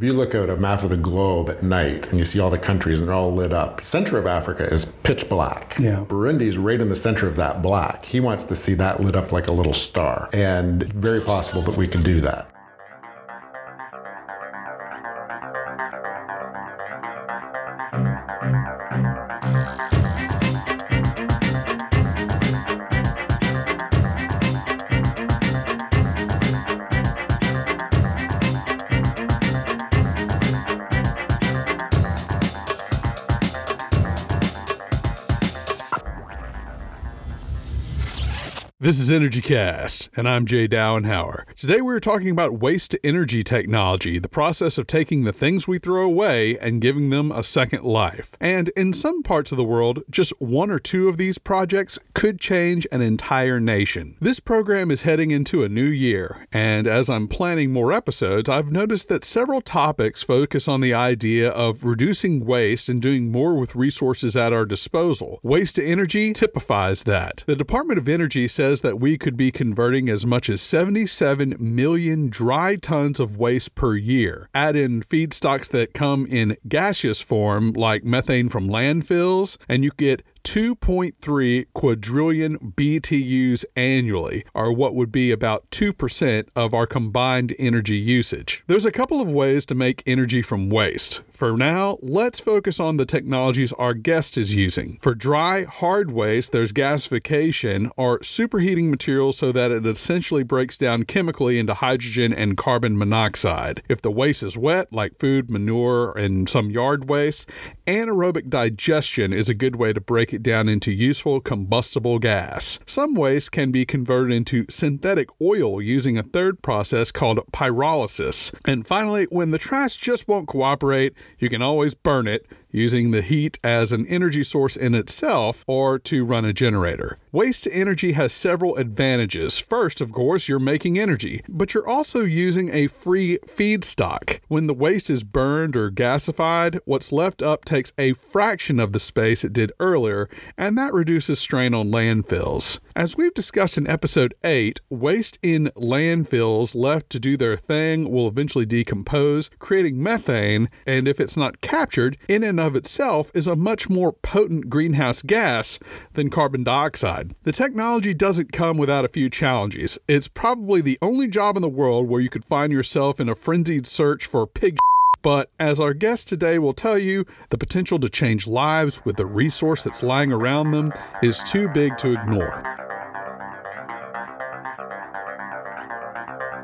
If you look at a map of the globe at night and you see all the countries and they're all lit up, center of Africa is pitch black. Yeah. Burundi's right in the center of that black. He wants to see that lit up like a little star. And very possible that we can do that. This is Energy Cast, and I'm Jay Dowenhauer. Today we're talking about waste to energy technology, the process of taking the things we throw away and giving them a second life. And in some parts of the world, just one or two of these projects could change an entire nation. This program is heading into a new year, and as I'm planning more episodes, I've noticed that several topics focus on the idea of reducing waste and doing more with resources at our disposal. Waste to energy typifies that. The Department of Energy says says that we could be converting as much as 77 million dry tons of waste per year. Add in feedstocks that come in gaseous form, like methane from landfills, and you get 2.3 quadrillion BTUs annually, or what would be about 2% of our combined energy usage. There's a couple of ways to make energy from waste. For now, let's focus on the technologies our guest is using. For dry, hard waste, there's gasification or superheating materials so that it essentially breaks down chemically into hydrogen and carbon monoxide. If the waste is wet, like food, manure, and some yard waste, anaerobic digestion is a good way to break it down into useful combustible gas. Some waste can be converted into synthetic oil using a third process called pyrolysis. And finally, when the trash just won't cooperate, you can always burn it using the heat as an energy source in itself or to run a generator. Waste to energy has several advantages. First, of course, you're making energy, but you're also using a free feedstock. When the waste is burned or gasified, what's left up takes a fraction of the space it did earlier, and that reduces strain on landfills. As we've discussed in episode 8, waste in landfills left to do their thing will eventually decompose, creating methane, and if it's not captured, in and of itself is a much more potent greenhouse gas than carbon dioxide. The technology doesn't come without a few challenges. It's probably the only job in the world where you could find yourself in a frenzied search for pig. But as our guest today will tell you, the potential to change lives with the resource that's lying around them is too big to ignore.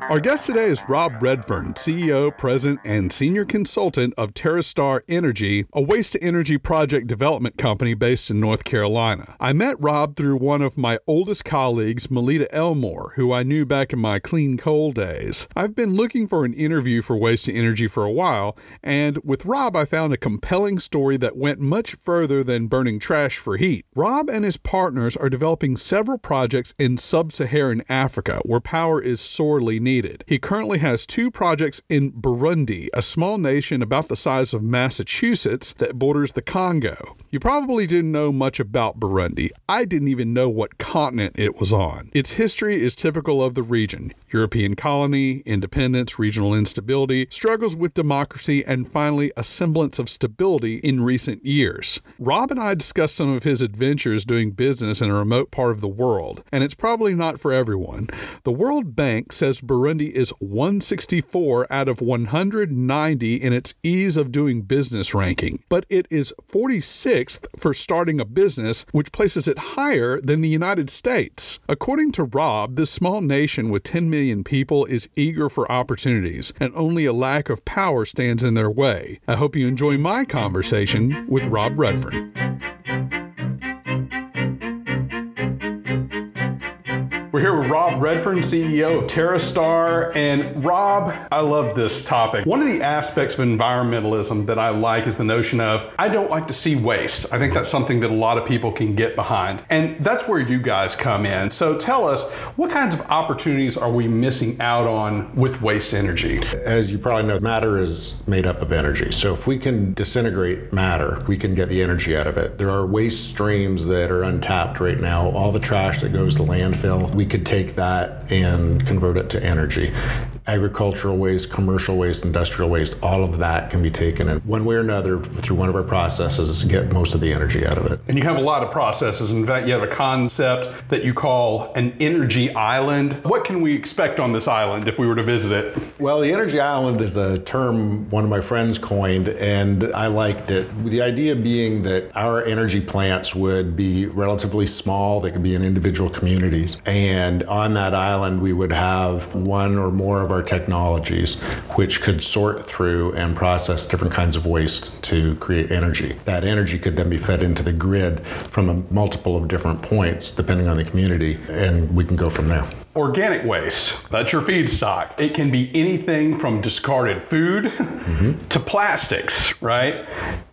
Our guest today is Rob Redfern, CEO, President, and Senior Consultant of TerraStar Energy, a waste to energy project development company based in North Carolina. I met Rob through one of my oldest colleagues, Melita Elmore, who I knew back in my clean coal days. I've been looking for an interview for waste to energy for a while, and with Rob, I found a compelling story that went much further than burning trash for heat. Rob and his partners are developing several projects in sub Saharan Africa, where power is sorely needed needed. He currently has two projects in Burundi, a small nation about the size of Massachusetts that borders the Congo. You probably didn't know much about Burundi. I didn't even know what continent it was on. Its history is typical of the region European colony, independence, regional instability, struggles with democracy, and finally a semblance of stability in recent years. Rob and I discussed some of his adventures doing business in a remote part of the world, and it's probably not for everyone. The World Bank says Burundi is 164 out of 190 in its ease of doing business ranking, but it is 46th for starting a business, which places it higher than the United States. According to Rob, this small nation with 10 million people is eager for opportunities, and only a lack of power stands in their way. I hope you enjoy my conversation with Rob Redfern. We're here with Rob Redfern, CEO of TerraStar. And Rob, I love this topic. One of the aspects of environmentalism that I like is the notion of I don't like to see waste. I think that's something that a lot of people can get behind. And that's where you guys come in. So tell us, what kinds of opportunities are we missing out on with waste energy? As you probably know, matter is made up of energy. So if we can disintegrate matter, we can get the energy out of it. There are waste streams that are untapped right now. All the trash that goes to landfill, we could take that and convert it to energy. Agricultural waste, commercial waste, industrial waste, all of that can be taken in one way or another through one of our processes to get most of the energy out of it. And you have a lot of processes. In fact, you have a concept that you call an energy island. What can we expect on this island if we were to visit it? Well, the energy island is a term one of my friends coined, and I liked it. The idea being that our energy plants would be relatively small, they could be in individual communities. And on that island, we would have one or more of our technologies which could sort through and process different kinds of waste to create energy. That energy could then be fed into the grid from a multiple of different points depending on the community, and we can go from there organic waste. That's your feedstock. It can be anything from discarded food mm-hmm. to plastics, right?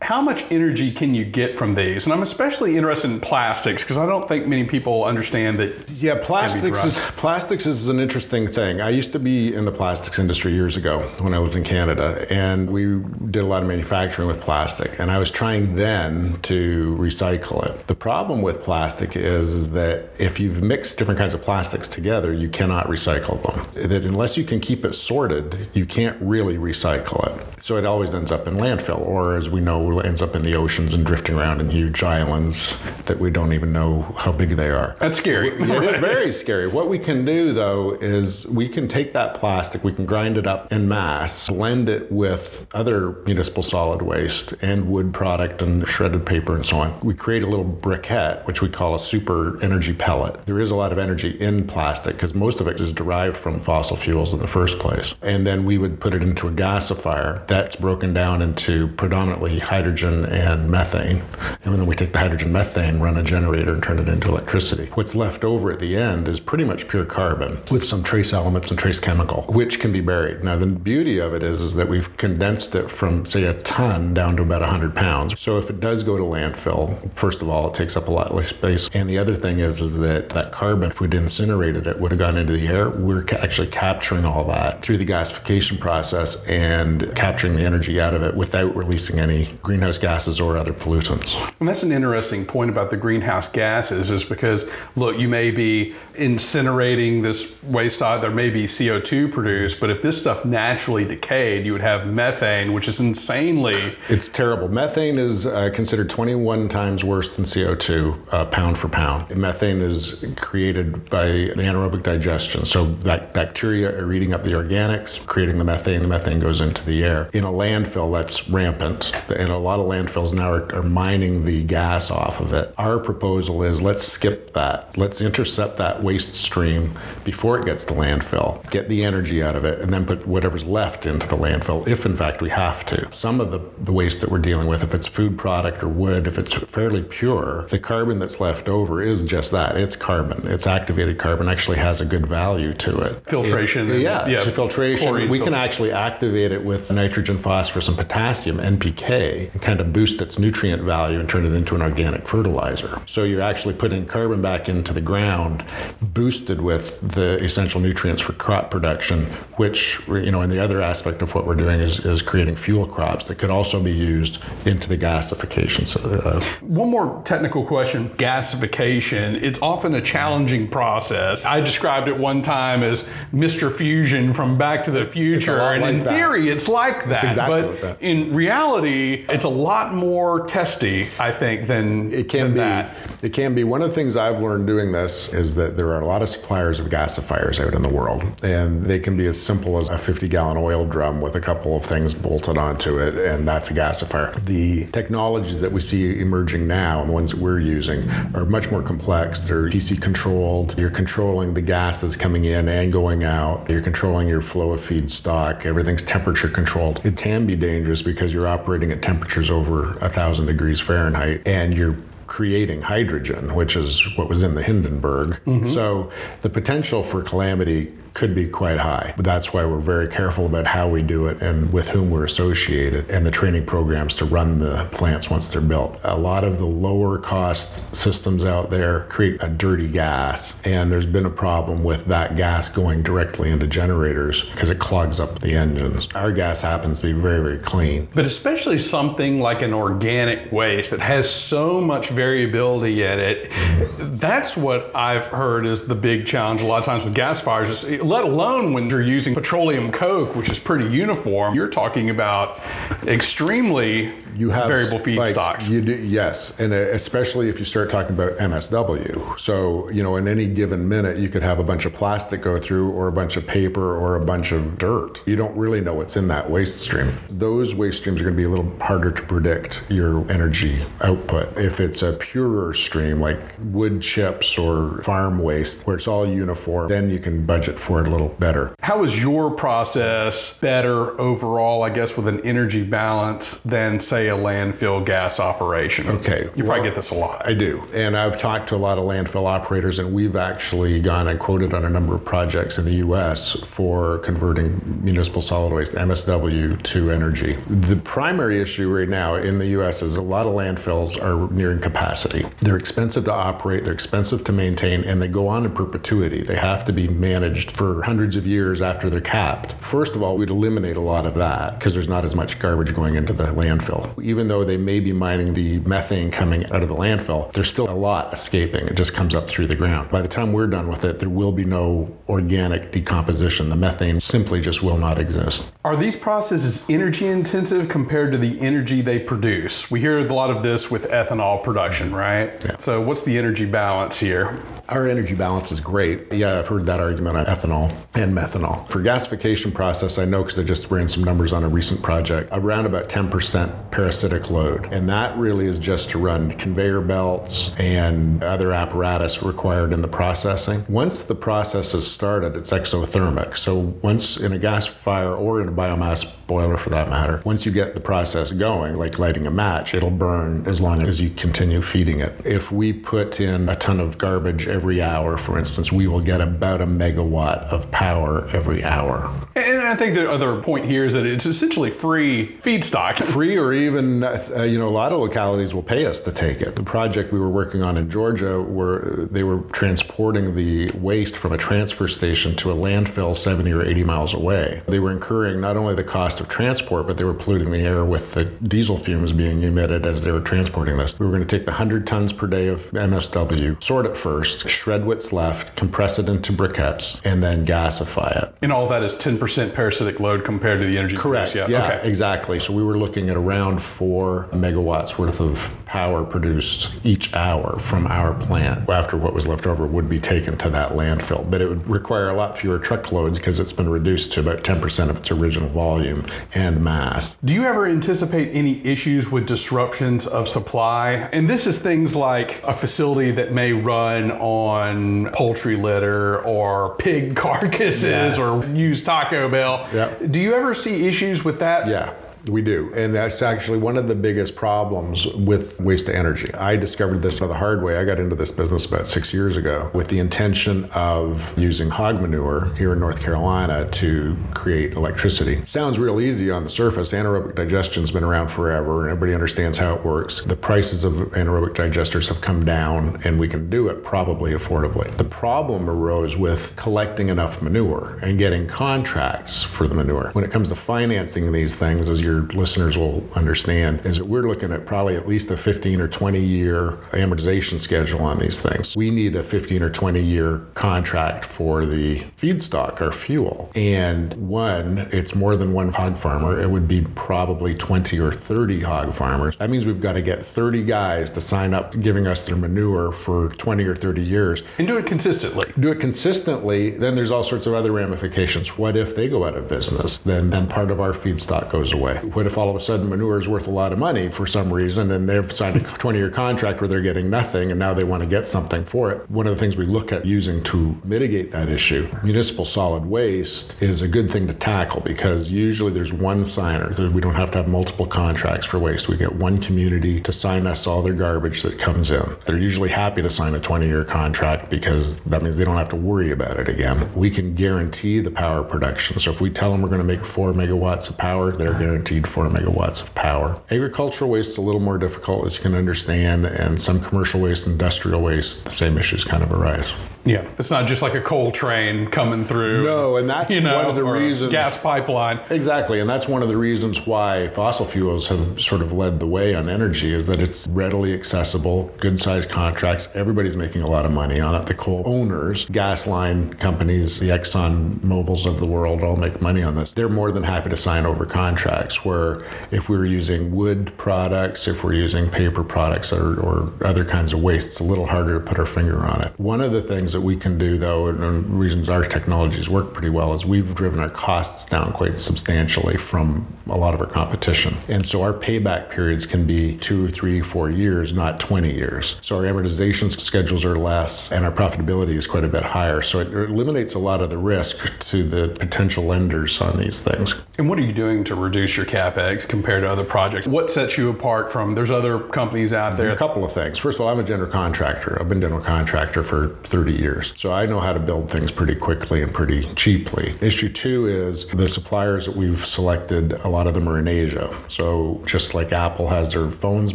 How much energy can you get from these? And I'm especially interested in plastics because I don't think many people understand that. Yeah, plastics is plastics is an interesting thing. I used to be in the plastics industry years ago when I was in Canada, and we did a lot of manufacturing with plastic. And I was trying then to recycle it. The problem with plastic is, is that if you've mixed different kinds of plastics together, you cannot recycle them. That unless you can keep it sorted, you can't really recycle it. So it always ends up in landfill, or as we know, ends up in the oceans and drifting around in huge islands that we don't even know how big they are. That's scary. it is very scary. What we can do though is we can take that plastic, we can grind it up in mass, blend it with other municipal solid waste and wood product and shredded paper and so on. We create a little briquette, which we call a super energy pellet. There is a lot of energy in plastic because most of it is derived from fossil fuels in the first place. And then we would put it into a gasifier that's broken down into predominantly hydrogen and methane. And then we take the hydrogen methane, run a generator, and turn it into electricity. What's left over at the end is pretty much pure carbon with some trace elements and trace chemical, which can be buried. Now, the beauty of it is, is that we've condensed it from, say, a ton down to about 100 pounds. So if it does go to landfill, first of all, it takes up a lot less space. And the other thing is, is that that carbon, if we'd incinerated it, would gone into the air. We're ca- actually capturing all that through the gasification process and capturing the energy out of it without releasing any greenhouse gases or other pollutants. And that's an interesting point about the greenhouse gases, is because look, you may be incinerating this waste out, there may be CO2 produced, but if this stuff naturally decayed, you would have methane, which is insanely. It's terrible. Methane is uh, considered 21 times worse than CO2 uh, pound for pound. Methane is created by the anaerobic digestion. So that bacteria are eating up the organics, creating the methane. The methane goes into the air. In a landfill, that's rampant. And a lot of landfills now are, are mining the gas off of it. Our proposal is let's skip that. Let's intercept that waste stream before it gets to landfill, get the energy out of it, and then put whatever's left into the landfill, if in fact we have to. Some of the, the waste that we're dealing with, if it's food product or wood, if it's fairly pure, the carbon that's left over is just that. It's carbon. It's activated carbon, actually has a good value to it. Filtration. It, yeah, yeah, filtration. We can actually activate it with nitrogen, phosphorus, and potassium, NPK, and kind of boost its nutrient value and turn it into an organic fertilizer. So you're actually putting carbon back into the ground, boosted with the essential nutrients for crop production, which, you know, and the other aspect of what we're doing is, is creating fuel crops that could also be used into the gasification. So, uh, One more technical question gasification. It's often a challenging process. I described it one time as Mr. Fusion from Back to the Future, and like in that. theory, it's like that. Exactly but like that. in reality, it's a lot more testy, I think, than it can than be. That. It can be. One of the things I've learned doing this is that there are a lot of suppliers of gasifiers out in the world, and they can be as simple as a 50 gallon oil drum with a couple of things bolted onto it, and that's a gasifier. The technologies that we see emerging now, and the ones that we're using, are much more complex. They're PC controlled. You're controlling the gases coming in and going out. You're controlling your flow of feedstock. Everything's temperature controlled. It can be dangerous because you're operating at temperatures over a thousand degrees Fahrenheit, and you're creating hydrogen, which is what was in the Hindenburg. Mm-hmm. So the potential for calamity could be quite high. But that's why we're very careful about how we do it and with whom we're associated and the training programs to run the plants once they're built. A lot of the lower cost systems out there create a dirty gas, and there's been a problem with that gas going directly into generators because it clogs up the engines. Our gas happens to be very, very clean. But especially something like an organic waste that has so much variability in it, mm-hmm. that's what I've heard is the big challenge a lot of times with gasifiers. Let alone when you're using petroleum coke, which is pretty uniform. You're talking about extremely you have variable feedstocks. You do, yes, and uh, especially if you start talking about MSW. So you know, in any given minute, you could have a bunch of plastic go through, or a bunch of paper, or a bunch of dirt. You don't really know what's in that waste stream. Those waste streams are going to be a little harder to predict your energy output. If it's a purer stream like wood chips or farm waste, where it's all uniform, then you can budget for it a little better. How is your process better overall, I guess, with an energy balance than, say, a landfill gas operation? Okay. You well, probably get this a lot. I do. And I've talked to a lot of landfill operators, and we've actually gone and quoted on a number of projects in the U.S. for converting municipal solid waste, MSW, to energy. The primary issue right now in the U.S. is a lot of landfills are nearing capacity. They're expensive to operate, they're expensive to maintain, and they go on in perpetuity. They have to be managed for hundreds of years after they're capped. First of all, we'd eliminate a lot of that because there's not as much garbage going into the landfill. Even though they may be mining the methane coming out of the landfill, there's still a lot escaping. It just comes up through the ground. By the time we're done with it, there will be no organic decomposition. The methane simply just will not exist. Are these processes energy intensive compared to the energy they produce? We hear a lot of this with ethanol production, right? Yeah. So, what's the energy balance here? Our energy balance is great. Yeah, I've heard that argument on ethanol and methanol. For gasification process, I know because I just ran some numbers on a recent project, around about 10% parasitic load. And that really is just to run conveyor belts and other apparatus required in the processing. Once the process is started, it's exothermic. So once in a gasifier or in a biomass boiler for that matter, once you get the process going, like lighting a match, it'll burn as long as you continue feeding it. If we put in a ton of garbage every hour, for instance, we will get about a megawatt of power every hour. And I think the other point here is that it's essentially free feedstock. Free or even, uh, you know, a lot of localities will pay us to take it. The project we were working on in Georgia, where they were transporting the waste from a transfer station to a landfill 70 or 80 miles away. They were incurring not only the cost of transport, but they were polluting the air with the diesel fumes being emitted as they were transporting this. We were going to take the 100 tons per day of MSW, sort it first, shred what's left, compress it into briquettes, and then gasify it. And all that is 10% parasitic load compared to the energy Correct. produced. Yeah, Okay. exactly. So we were looking at around four megawatts worth of power produced each hour from our plant. After what was left over would be taken to that landfill, but it would require a lot fewer truckloads because it's been reduced to about 10% of its original volume and mass. Do you ever anticipate any issues with disruptions of supply? And this is things like a facility that may run on poultry litter or pig carcasses Yeah. or use Taco Bell. Yep. Do you ever see issues with that? Yeah. We do. And that's actually one of the biggest problems with waste energy. I discovered this the hard way. I got into this business about six years ago with the intention of using hog manure here in North Carolina to create electricity. Sounds real easy on the surface. Anaerobic digestion's been around forever and everybody understands how it works. The prices of anaerobic digesters have come down and we can do it probably affordably. The problem arose with collecting enough manure and getting contracts for the manure. When it comes to financing these things, as your listeners will understand, is that we're looking at probably at least a 15 or 20 year amortization schedule on these things. We need a 15 or 20 year contract for the feedstock, our fuel. And one, it's more than one hog farmer. It would be probably 20 or 30 hog farmers. That means we've got to get 30 guys to sign up giving us their manure for 20 or 30 years And do it consistently. do it consistently, then there's all sorts of other ramifications. What if they go out of business? Then then part of our feedstock goes away. What if all of a sudden manure is worth a lot of money for some reason and they've signed a 20 year contract where they're getting nothing and now they want to get something for it? One of the things we look at using to mitigate that issue, municipal solid waste is a good thing to tackle because usually there's one signer. We don't have to have multiple contracts for waste. We get one community to sign us all their garbage that comes in. They're usually happy to sign a 20 year contract because that means they don't have to worry about it again. We can guarantee the power production. So if we tell them we're going to make four megawatts of power, they're guaranteed four megawatts of power. Agricultural waste is a little more difficult, as you can understand, and some commercial waste, industrial waste, the same issues kind of arise. Yeah, it's not just like a coal train coming through. No, and that's you know, one of the reasons- gas pipeline. Exactly, and that's one of the reasons why fossil fuels have sort of led the way on energy is that it's readily accessible, good sized contracts. Everybody's making a lot of money on it. The coal owners, gas line companies, the Exxon Mobils of the world all make money on this. They're more than happy to sign over contracts where if we're using wood products, if we're using paper products or, or other kinds of waste, it's a little harder to put our finger on it. One of the things that we can do though, and reasons our technologies work pretty well is we've driven our costs down quite substantially from a lot of our competition. And so our payback periods can be two, three, four years, not 20 years. So our amortization schedules are less and our profitability is quite a bit higher. So it eliminates a lot of the risk to the potential lenders on these things. And what are you doing to reduce your capex compared to other projects? What sets you apart from? There's other companies out there. A couple of things. First of all, I'm a general contractor. I've been general contractor for 30 years. So I know how to build things pretty quickly and pretty cheaply. Issue two is the suppliers that we've selected, a lot of them are in Asia. So just like Apple has their phones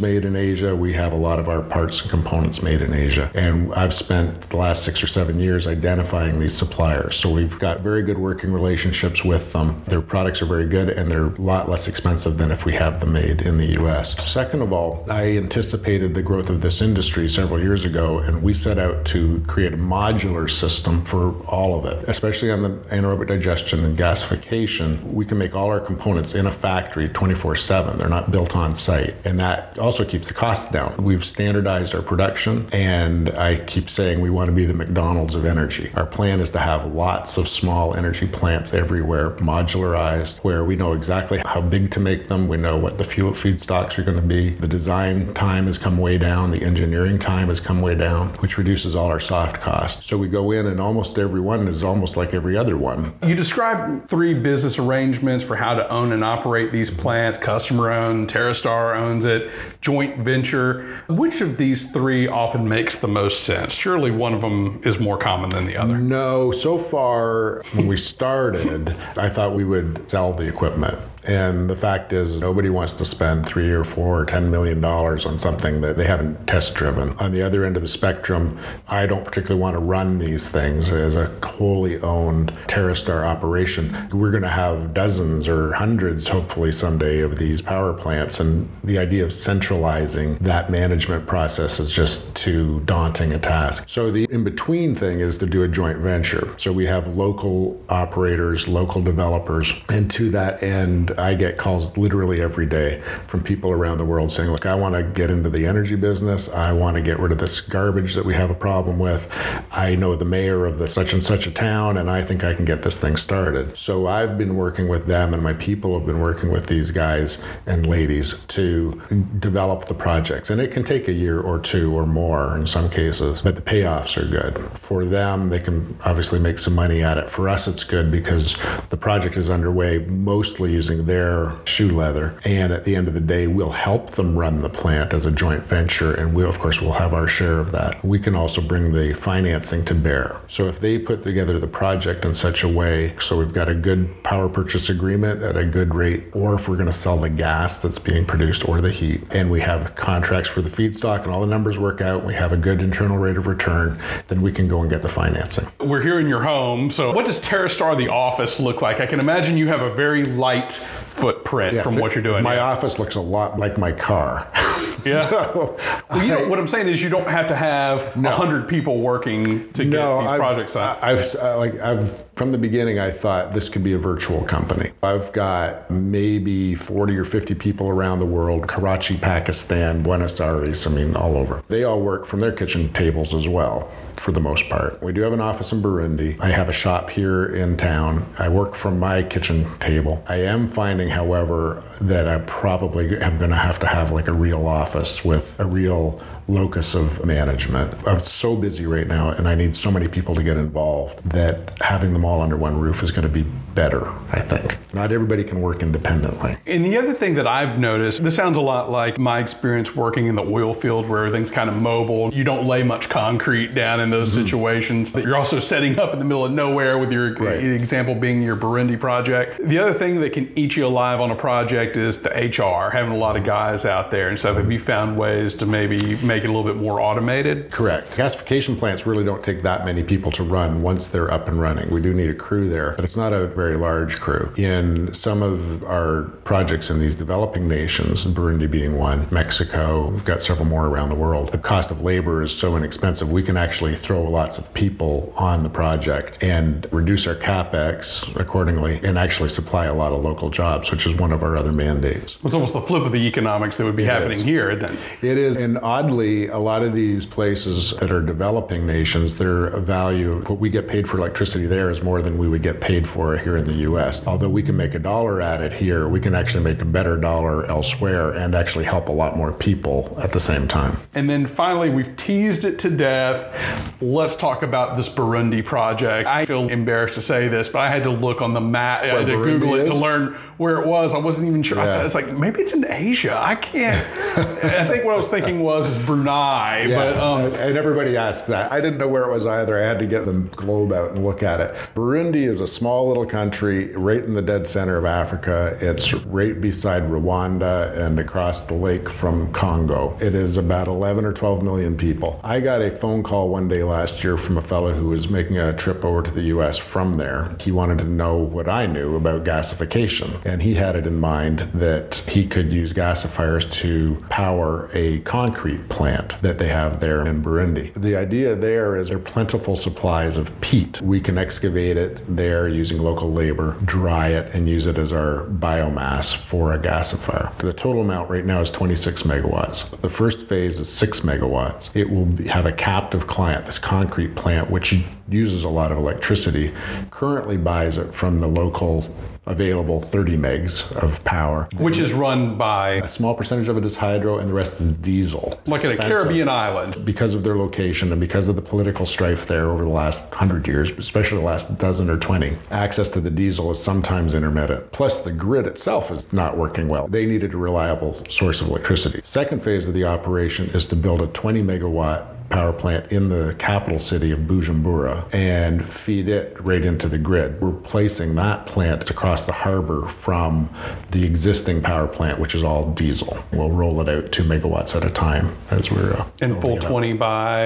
made in Asia, we have a lot of our parts and components made in Asia. And I've spent the last six or seven years identifying these suppliers. So we've got very good working relationships with them. Their products are very good and they're a lot less expensive than if we have them made in the US. Second of all, I anticipated the growth of this industry several years ago and we set out to create a modular system for all of it, especially on the anaerobic digestion and gasification. We can make all our components in a factory 24 7. They're not built on site. And that also keeps the costs down. We've standardized our production, and I keep saying we want to be the McDonald's of energy. Our plan is to have lots of small energy plants everywhere, modularized, where we know exactly how big to make them. We know what the fuel feedstocks are going to be. The design time has come way down, the engineering time has come way down, which reduces all our soft costs. So we go in, and almost every one is almost like every other one. You described three business arrangements for how to own and operate these plants customer owned, TerraStar owns it, joint venture. Which of these three often makes the most sense? Surely one of them is more common than the other. No, so far when we started, I thought we would sell the equipment. And the fact is, nobody wants to spend three or four or ten million dollars on something that they haven't test driven. On the other end of the spectrum, I don't particularly want to run these things as a wholly owned TerraStar operation. We're going to have dozens or hundreds, hopefully someday, of these power plants, and the idea of centralizing that management process is just too daunting a task. So the in between thing is to do a joint venture. So we have local operators, local developers, and to that end, I get calls literally every day from people around the world saying, Look, I want to get into the energy business. I want to get rid of this garbage that we have a problem with. I know the mayor of the such and such a town, and I think I can get this thing started. So I've been working with them, and my people have been working with these guys and ladies to develop the projects. And it can take a year or two or more in some cases, but the payoffs are good. For them, they can obviously make some money at it. For us, it's good because the project is underway mostly using their shoe leather. And at the end of the day, we'll help them run the plant as a joint venture. And we, of course, will have our share of that. We can also bring the financing to bear. So if they put together the project in such a way, so we've got a good power purchase agreement at a good rate, or if we're going to sell the gas that's being produced or the heat, and we have contracts for the feedstock and all the numbers work out, we have a good internal rate of return, then we can go and get the financing. We're here in your home. So, what does TerraStar the office look like? I can imagine you have a very light footprint Yeah, from so what you're doing. My yeah. office looks a lot like my car. Yeah. So, Well, you I- know, what I'm saying is you don't have to have No. hundred people working to get these I've- projects done. I've uh, like I've from the beginning I thought this could be a virtual company. I've got maybe 40 or 50 people around the world, Karachi, Pakistan, Buenos Aires, I mean all over. They all work from their kitchen tables as well for the most part. We do have an office in Burundi. I have a shop here in town. I work from my kitchen table. I am finding however that I probably am going to have to have like a real office with a real locus of management. I'm so busy right now and I need so many people to get involved that having them all under one roof is going to be better, I think. Not everybody can work independently. And the other thing that I've noticed, this sounds a lot like my experience working in the oil field where everything's kind of mobile. You don't lay much concrete down in those mm-hmm. situations, but you're also setting up in the middle of nowhere with your right. example being your Burundi project. The other thing that can eat you alive on a project is the HR, having a lot of guys out there and stuff. Have you found ways to maybe make it a little bit more automated? Correct. Gasification plants really don't take that many people to run once they're up and running. We do need a crew there, but it's not a very large crew. In some of our projects in these developing nations, Burundi being one, Mexico, we've got several more around the world, the cost of labor is so inexpensive, we can actually throw lots of people on the project and reduce our capex accordingly and actually supply a lot of local jobs, which is one of our other mandates. It's almost the flip of the economics that would be it happening is. here? It is. And oddly, a lot of these places that are developing nations, their value, what we get paid for electricity there is more than we would get paid for here in the US. Although we can make a dollar at it here, we can actually make a better dollar elsewhere and actually help a lot more people at the same time. And then finally, we've teased it to death. Let's talk about this Burundi project. I feel embarrassed to say this, but I had to look on the map, I had to Burundi Google it is? to learn where it was. I wasn't even sure. Yeah. I thought it's like maybe it's in Asia. I can't. I think what I was thinking was is Brunei, yes, but um, and everybody asked that. I didn't know where it was either. I had to get the globe out and look at it. Burundi is a small little country right in the dead center of Africa. It's right beside Rwanda and across the lake from Congo. It is about 11 or 12 million people. I got a phone call one day last year from a fellow who was making a trip over to the U.S. from there. He wanted to know what I knew about gasification and he had it in mind that he could use gasifiers to power a concrete plant that they have there in Burundi. The idea there is there are plentiful supplies of peat. We can excavate it there using local labor, dry it, and use it as our biomass for a gasifier. The total amount right now is 26 megawatts. The first phase is 6 megawatts. It will have a captive client, this concrete plant, which uses a lot of electricity, currently buys it from the local available 30 megs of power. Which is run by? A small percentage of it is hydro and the rest is diesel. Like in a Caribbean island. Because of their location and because of the political strife there over the last 100 years, especially the last dozen or 20, access to the diesel is sometimes intermittent. Plus, the grid itself is not working well. They needed a reliable source of electricity. Second phase of the operation is to build a 20 megawatt power plant in the capital city of Bujumbura and feed it right into the grid. We're placing that plant across the harbor from the existing power plant, which is all diesel. We'll roll it out two megawatts at a time as we're uh, in full 20 by.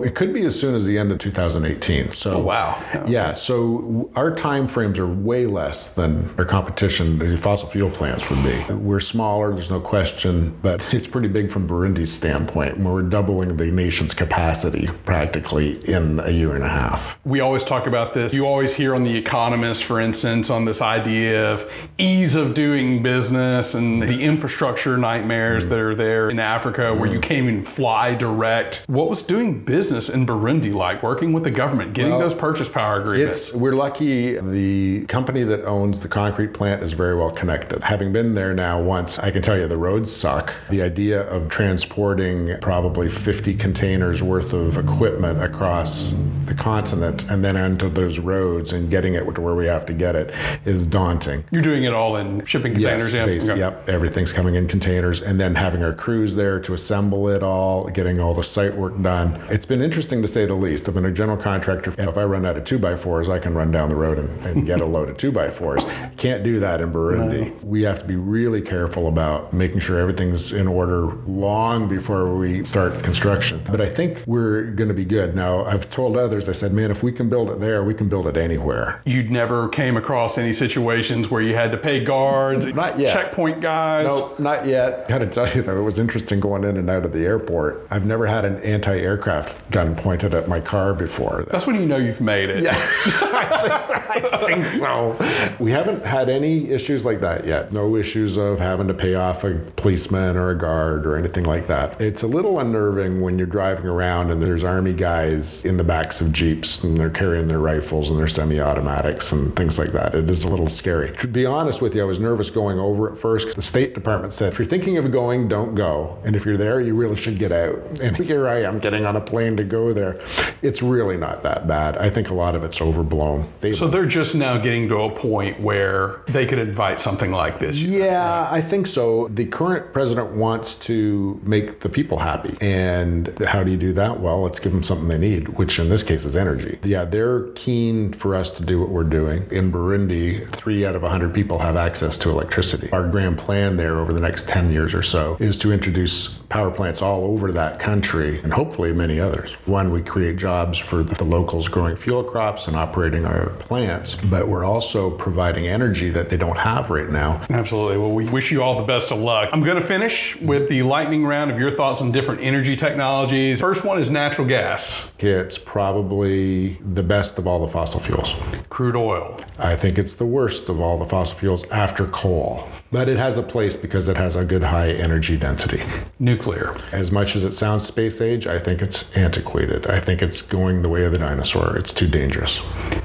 It could be as soon as the end of 2018. So oh, wow, yeah. So our time frames are way less than our competition, the fossil fuel plants would be. We're smaller, there's no question, but it's pretty big from Burundi's standpoint. We're doubling the nation's capacity practically in a year and a half. We always talk about this. You always hear on The Economist, for instance, on this idea of ease of doing business and the infrastructure nightmares mm that are there in Africa mm where you mm. can't even fly direct. What was doing business in Burundi like, working with the government, getting well, those purchase power agreements? we're lucky the company that owns the concrete plant is very well connected. Having been there now once, I can tell you the roads suck. The idea of transporting probably 50 containers years worth of equipment across the continent and then onto those roads and getting it to where we have to get it is daunting. You're doing it all in shipping containers, yes, yeah? Okay. Yep, everything's coming in containers and then having our crews there to assemble it all, getting all the site work done. It's been interesting to say the least. I've been a general contractor, and if I run out of 2 by 4s I can run down the road and, and get a load of 2 by 4s Can't do that in Burundi. No. We have to be really careful about making sure everything's in order long before we start construction. But I think think we're going to be good. Now, I've told others, I said, man, if we can build it there, we can build it anywhere. You'd never came across any situations where you had to pay guards, not yet. checkpoint guys? No, not yet. I got to tell you, though, it was interesting going in and out of the airport. I've never had an anti aircraft gun pointed at my car before. That's when you know you've made it. Yeah, I, think so. We haven't had any issues like that yet. No issues of having to pay off a policeman or a guard or anything like that. It's a little unnerving when you're driving around and there's army guys in the backs of jeeps and they're carrying their rifles and their semi-automatics and things like that. It is a little scary. To be honest with you, I was nervous going over at first. The State Department said, if you're thinking of going, don't go. And if you're there, you really should get out. And here I am getting on a plane to go there. It's really not that bad. I think a lot of it's overblown. They, so they're just now getting to a point where they could invite something like this. Yeah, I think so. The current president wants to make the people happy. And how do you do that? Well, let's give them something they need, which in this case is energy. Yeah, they're keen for us to do what we're doing. In Burundi, three out of 100 people have access to electricity. Our grand plan there over the next 10 years or so is to introduce power plants all over that country and hopefully many others. One, we create jobs for the locals growing fuel crops and operating our plants, but we're also providing energy that they don't have right now. Absolutely. Well, we wish you all the best of luck. I'm going to finish with the lightning round of your thoughts on different energy technologies. First one is natural gas. It's probably the best of all the fossil fuels. Crude oil. I think it's the worst of all the fossil fuels after coal. But it has a place because it has a good high energy density. Nuclear. As much as it sounds space age, I think it's antiquated. I think it's going the way of the dinosaur. It's too dangerous.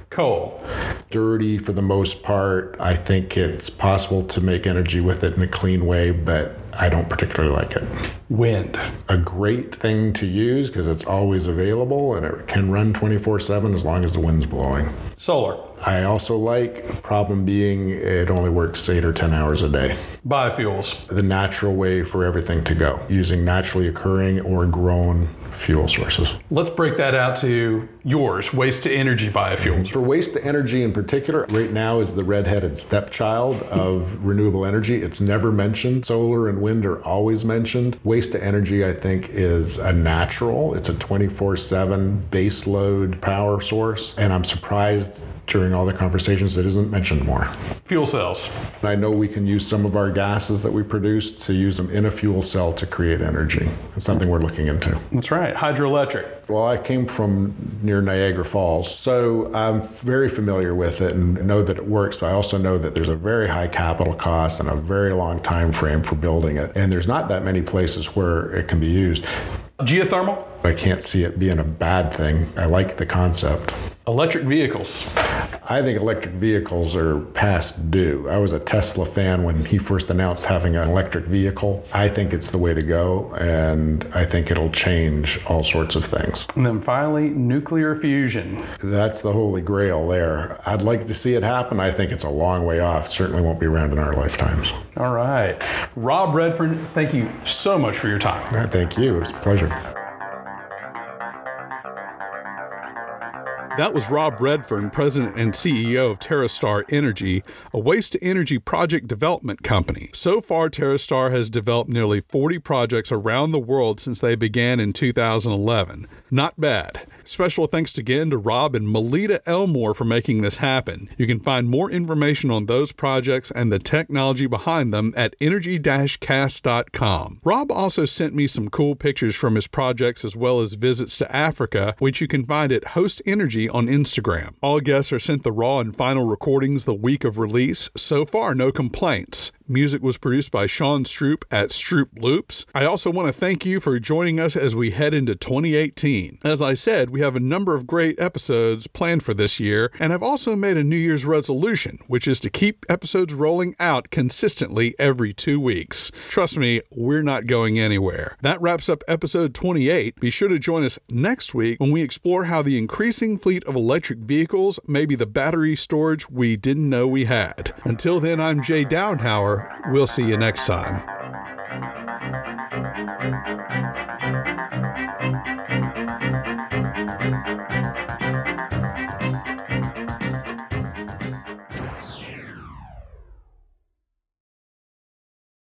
Coal. Dirty for the most part. I think it's possible to make energy with it in a clean way, but I don't particularly like it. Wind. A great thing to use because it's always available and it can run 24 7 as long as the wind's blowing. Solar. I also like, problem being, it only works eight or 10 hours a day. Biofuels. The natural way for everything to go, using naturally occurring or grown fuel sources. Let's break that out to yours waste to energy biofuels. For waste to energy in particular, right now is the redheaded stepchild of renewable energy. It's never mentioned. Solar and wind are always mentioned. Waste to energy, I think, is a natural, it's a 24 7 baseload power source. And I'm surprised during all the conversations it isn't mentioned more. Fuel cells. I know we can use some of our gases that we produce to use them in a fuel cell to create energy. It's something we're looking into. That's right. Hydroelectric. Well, I came from near Niagara Falls, so I'm very familiar with it and know that it works, but I also know that there's a very high capital cost and a very long time frame for building it. And there's not that many places where it can be used. Geothermal? I can't see it being a bad thing. I like the concept. Electric vehicles. I think electric vehicles are past due. I was a Tesla fan when he first announced having an electric vehicle. I think it's the way to go, and I think it'll change all sorts of things. And then finally, nuclear fusion. That's the holy grail there. I'd like to see it happen. I think it's a long way off. Certainly won't be around in our lifetimes. All right. Rob Redfern, thank you so much for your time. Thank you. It was a pleasure. That was Rob Redfern, President and CEO of TerraStar Energy, a waste to energy project development company. So far, TerraStar has developed nearly 40 projects around the world since they began in 2011. Not bad. Special thanks again to Rob and Melita Elmore for making this happen. You can find more information on those projects and the technology behind them at energy cast.com. Rob also sent me some cool pictures from his projects as well as visits to Africa, which you can find at Host Energy on Instagram. All guests are sent the raw and final recordings the week of release. So far, no complaints. Music was produced by Sean Stroop at Stroop Loops. I also want to thank you for joining us as we head into 2018. As I said, we have a number of great episodes planned for this year, and I've also made a New Year's resolution, which is to keep episodes rolling out consistently every two weeks. Trust me, we're not going anywhere. That wraps up episode 28. Be sure to join us next week when we explore how the increasing fleet of electric vehicles may be the battery storage we didn't know we had. Until then, I'm Jay Downhauer. We'll see you next time.